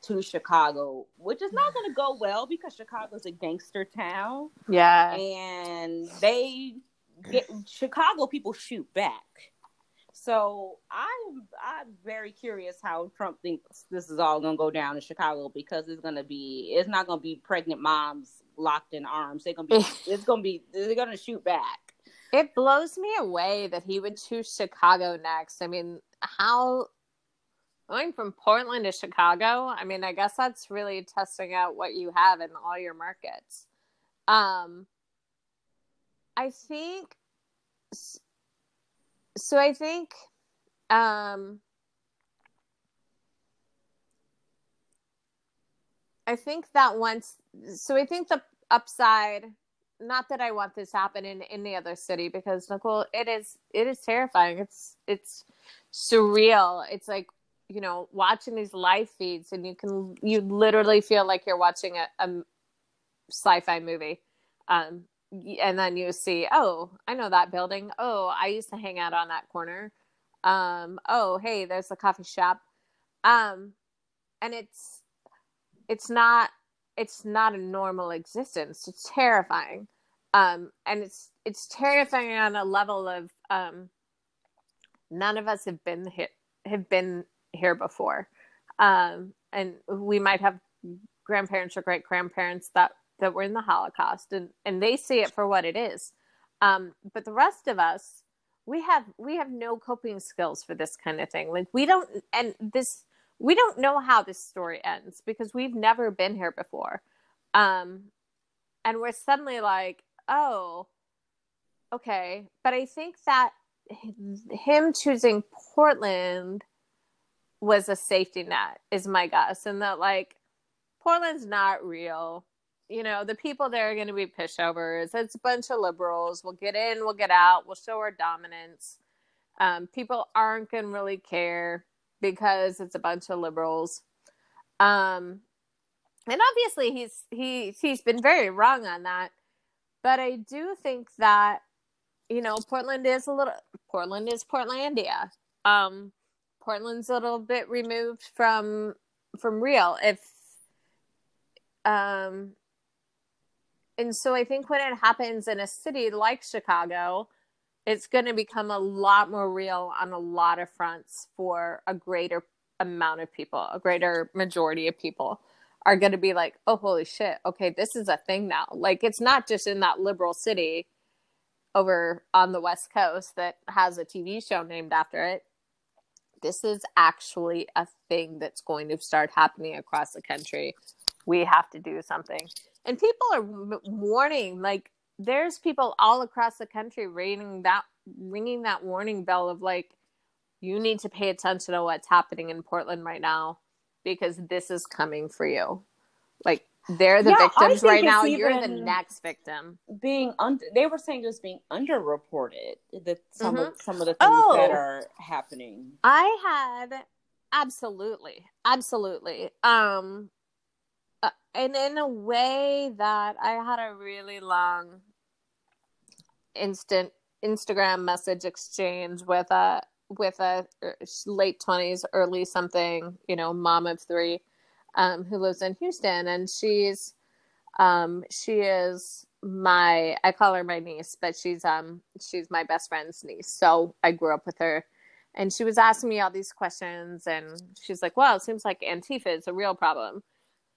to Chicago, which is not going to go well because Chicago's a gangster town.
Yeah.
And they get Chicago people shoot back. So I'm I'm very curious how Trump thinks this is all going to go down in Chicago because it's going to be it's not going to be pregnant moms locked in arms. They're going to be it's going to be they're going to shoot back.
It blows me away that he would choose Chicago next. I mean, how going from Portland to Chicago, I mean, I guess that's really testing out what you have in all your markets. Um, I think so. I think, um, I think that once, so I think the upside, not that I want this happen in any other city because Nicole, it is, it is terrifying. It's, it's surreal. It's like you know watching these live feeds and you can you literally feel like you're watching a, a sci-fi movie. Um, and then you see oh i know that building. Oh i used to hang out on that corner. Um, oh hey there's a coffee shop. Um, and it's it's not it's not a normal existence. It's terrifying. Um, and it's it's terrifying on a level of um, none of us have been hit have been here before. Um, and we might have grandparents or great grandparents that, that were in the Holocaust and, and they see it for what it is. Um, but the rest of us, we have we have no coping skills for this kind of thing. Like we don't and this we don't know how this story ends because we've never been here before. Um, and we're suddenly like, oh, okay. But I think that him choosing Portland was a safety net is my guess and that like portland's not real. You know the people there are going to be pushovers it's a bunch of liberals. We'll get in we'll get out. We'll show our dominance. Um, people aren't going to really care because it's a bunch of liberals. Um, and obviously he's he he's been very wrong on that. But i do think that you know portland is a little portland is portlandia. Um Portland's a little bit removed from from real. If um and so I think when it happens in a city like Chicago, it's going to become a lot more real on a lot of fronts for a greater amount of people, a greater majority of people are going to be like, oh, holy shit, okay, this is a thing now. Like, it's not just in that liberal city over on the West Coast that has a TV show named after it. This is actually a thing that's going to start happening across the country. We have to do something. And people are warning, like, there's people all across the country ringing that ringing that warning bell of like you need to pay attention to what's happening in Portland right now because this is coming for you. Like they're the yeah, victims right now. You're the next victim.
Being under, they were saying just being underreported. That some mm-hmm. of some of the things oh, that are happening.
I had absolutely, absolutely. Um, uh, and in a way that I had a really long instant Instagram message exchange with a with a er, late 20s early something you know mom of three um, who lives in houston and she's um, she is my i call her my niece but she's um she's my best friend's niece so i grew up with her and she was asking me all these questions and she's like well it seems like antifa is a real problem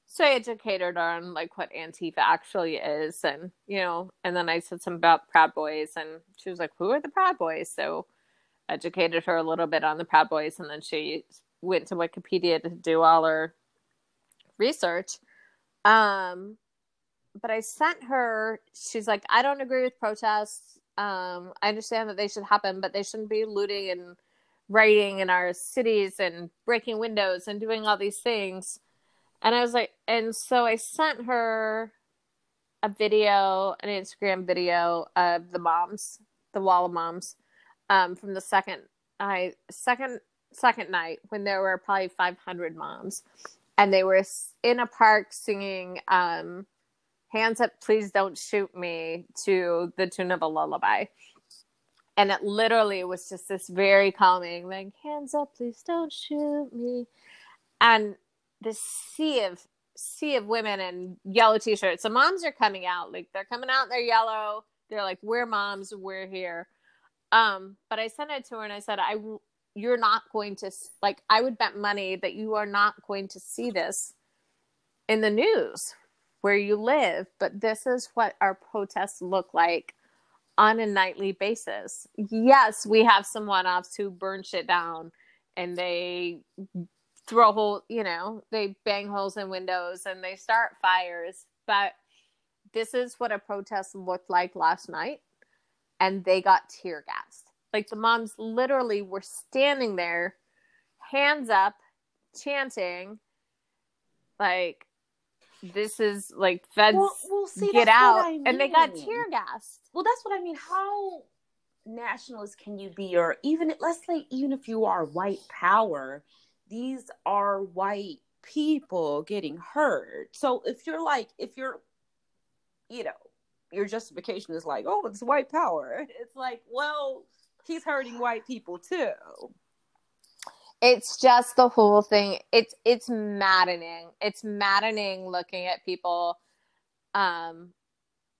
so I educated her on like what Antifa actually is, and you know, and then I said some about Proud Boys, and she was like, "Who are the Proud Boys?" So educated her a little bit on the Proud Boys, and then she went to Wikipedia to do all her research. Um, but I sent her. She's like, "I don't agree with protests. Um, I understand that they should happen, but they shouldn't be looting and rioting in our cities and breaking windows and doing all these things." And I was like, and so I sent her a video, an Instagram video of the moms, the wall of moms, um, from the second I second second night when there were probably 500 moms, and they were in a park singing um, "Hands Up, Please Don't Shoot Me" to the tune of a lullaby. And it literally was just this very calming, like "Hands up, please don't shoot me," and this sea of sea of women in yellow t-shirts. The moms are coming out, like they're coming out, they're yellow. They're like, "We're moms, we're here." Um, but I sent it to her and I said, "I, you're not going to like. I would bet money that you are not going to see this in the news where you live. But this is what our protests look like." on a nightly basis. Yes, we have some one offs who burn shit down and they throw hole, you know, they bang holes in windows and they start fires. But this is what a protest looked like last night. And they got tear gassed. Like the moms literally were standing there, hands up, chanting, like, this is like feds well, well, see, get out. I mean. And they got tear gassed.
Well, that's what I mean. How nationalist can you be? Or even, let's say, even if you are white power, these are white people getting hurt. So if you're like, if you're, you know, your justification is like, oh, it's white power. It's like, well, he's hurting white people too.
It's just the whole thing. It's it's maddening. It's maddening looking at people. Um,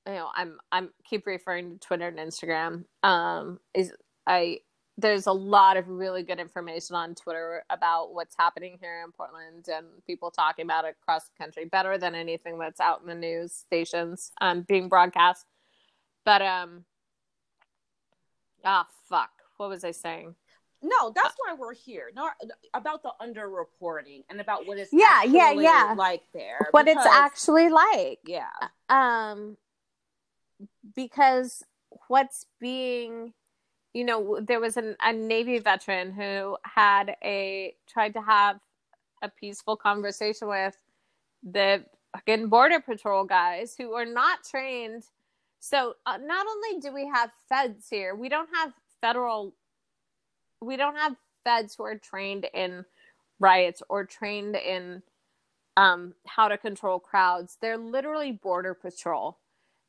you know, I'm I'm keep referring to Twitter and Instagram. Um, is I there's a lot of really good information on Twitter about what's happening here in Portland and people talking about it across the country better than anything that's out in the news stations um, being broadcast. But um ah fuck, what was I saying?
No, that's why we're here. Not about the underreporting and about what it's
yeah, yeah, yeah,
like there.
What because, it's actually like.
Yeah.
Um because what's being you know, there was an, a Navy veteran who had a tried to have a peaceful conversation with the fucking border patrol guys who are not trained. So uh, not only do we have feds here, we don't have federal. We don't have feds who are trained in riots or trained in um, how to control crowds. They're literally border patrol.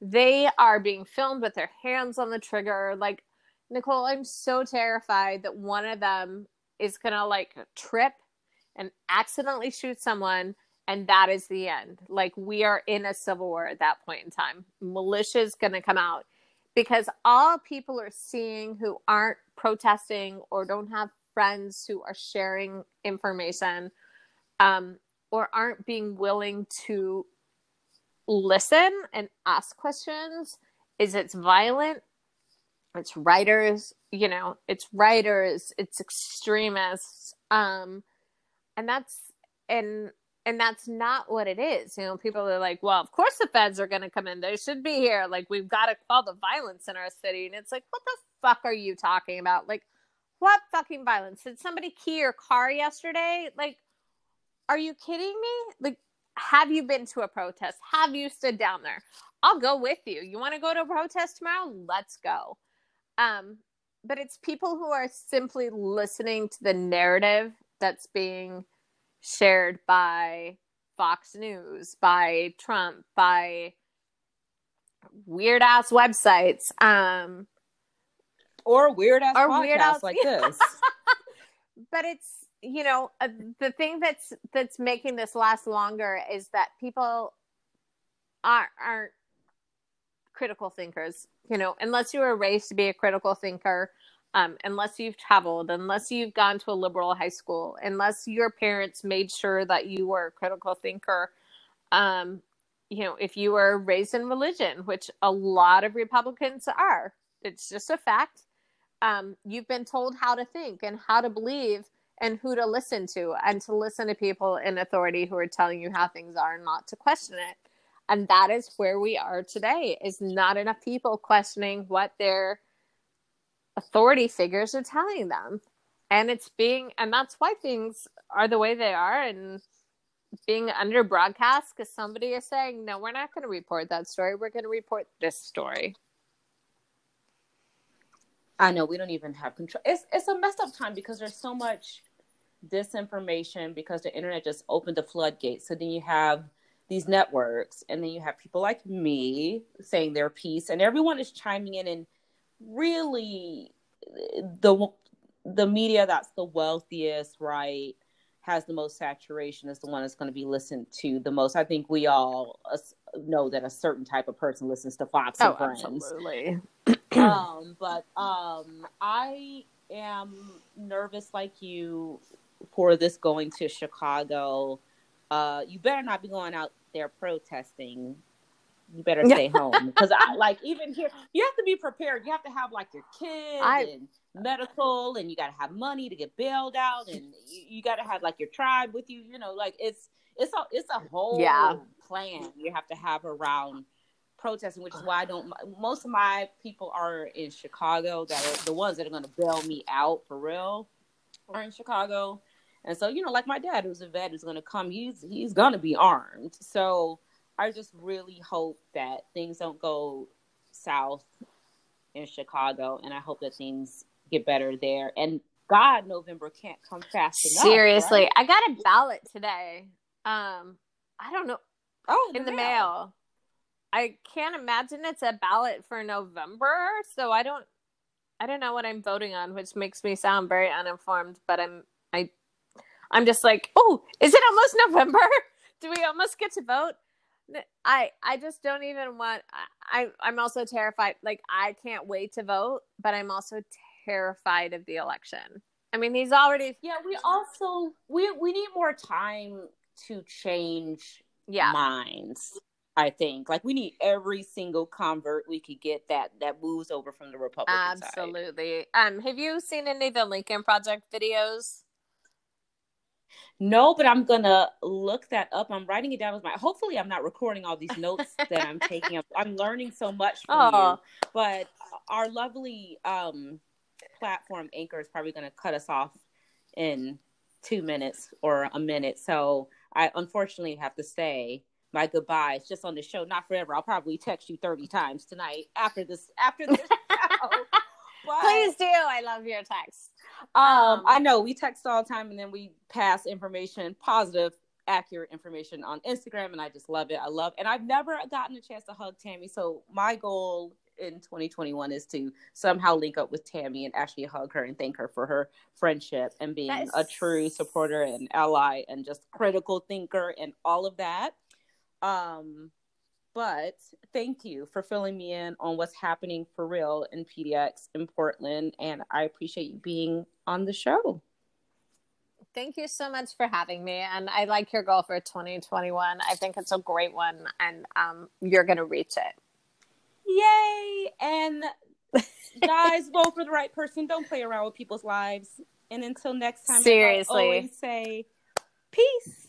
They are being filmed with their hands on the trigger, like Nicole, I'm so terrified that one of them is gonna like trip and accidentally shoot someone and that is the end. Like we are in a civil war at that point in time. Militia is going to come out because all people are seeing who aren't protesting or don't have friends who are sharing information um, or aren't being willing to listen and ask questions is it's violent it's writers you know it's writers it's extremists um and that's and and that's not what it is. You know, people are like, well, of course the feds are going to come in. They should be here. Like, we've got to call the violence in our city. And it's like, what the fuck are you talking about? Like, what fucking violence? Did somebody key your car yesterday? Like, are you kidding me? Like, have you been to a protest? Have you stood down there? I'll go with you. You want to go to a protest tomorrow? Let's go. Um, but it's people who are simply listening to the narrative that's being shared by Fox News, by Trump, by weird ass websites, um,
or weird ass
or
podcasts
weird ass
like this.
but it's you know uh, the thing that's that's making this last longer is that people aren't aren't critical thinkers. You know, unless you were raised to be a critical thinker, um, unless you've traveled, unless you've gone to a liberal high school, unless your parents made sure that you were a critical thinker. Um, you know, if you were raised in religion, which a lot of Republicans are, it's just a fact. Um, you've been told how to think and how to believe and who to listen to, and to listen to people in authority who are telling you how things are, and not to question it. And that is where we are today. Is not enough people questioning what their authority figures are telling them. And it's being and that's why things are the way they are. And being under broadcast because somebody is saying no we're not going to report that story. We're going to report this story.
I know we don't even have control. It's it's a messed up time because there's so much disinformation because the internet just opened the floodgates. So then you have these networks and then you have people like me saying their piece and everyone is chiming in and really the the media that's the wealthiest, right, has the most saturation is the one that's going to be listened to the most. I think we all know that a certain type of person listens to Fox and
oh,
Friends.
Absolutely.
um, but um, I am nervous, like you, for this going to Chicago. Uh, you better not be going out there protesting you better stay home because I like even here you have to be prepared. You have to have like your kids I, and medical, and you got to have money to get bailed out, and you, you got to have like your tribe with you. You know, like it's it's a it's a whole
yeah.
plan you have to have around protesting, which is why I don't. Most of my people are in Chicago. That are the ones that are going to bail me out for real are in Chicago. And so, you know, like my dad, who's a vet, is going to come. He's he's going to be armed. So I just really hope that things don't go south in Chicago, and I hope that things get better there. And God, November can't come fast enough.
Seriously,
right?
I got a ballot today. Um, I don't know.
Oh,
in the,
mail.
mail. I can't imagine it's a ballot for November, so I don't. I don't know what I'm voting on, which makes me sound very uninformed. But I'm I, I'm just like, oh, is it almost November? Do we almost get to vote? I I just don't even want I I'm also terrified like I can't wait to vote, but I'm also terrified of the election. I mean, he's already
Yeah, we also we we need more time to change
yeah.
minds. I think like we need every single convert we could get that that moves over from the Republican
Absolutely. Side. Um, have you seen any of the Lincoln Project videos?
No, but I'm gonna look that up. I'm writing it down with my. Hopefully, I'm not recording all these notes that I'm taking. Up. I'm learning so much from oh. you. But our lovely um, platform anchor is probably gonna cut us off in two minutes or a minute. So I unfortunately have to say my goodbyes just on the show. Not forever. I'll probably text you 30 times tonight after this after this
Please do. I love your text.
Um, um, I know we text all the time and then we pass information, positive, accurate information on Instagram, and I just love it. I love, and I've never gotten a chance to hug Tammy. So my goal in 2021 is to somehow link up with Tammy and actually hug her and thank her for her friendship and being
That's-
a true supporter and ally and just critical thinker and all of that. Um, but thank you for filling me in on what's happening for real in PDX in Portland, and I appreciate you being on the show.
Thank you so much for having me. And I like your goal for 2021. I think it's a great one, and um, you're going to reach it.
Yay! And guys, vote for the right person. Don't play around with people's lives. And until next time,
Seriously.
always say peace.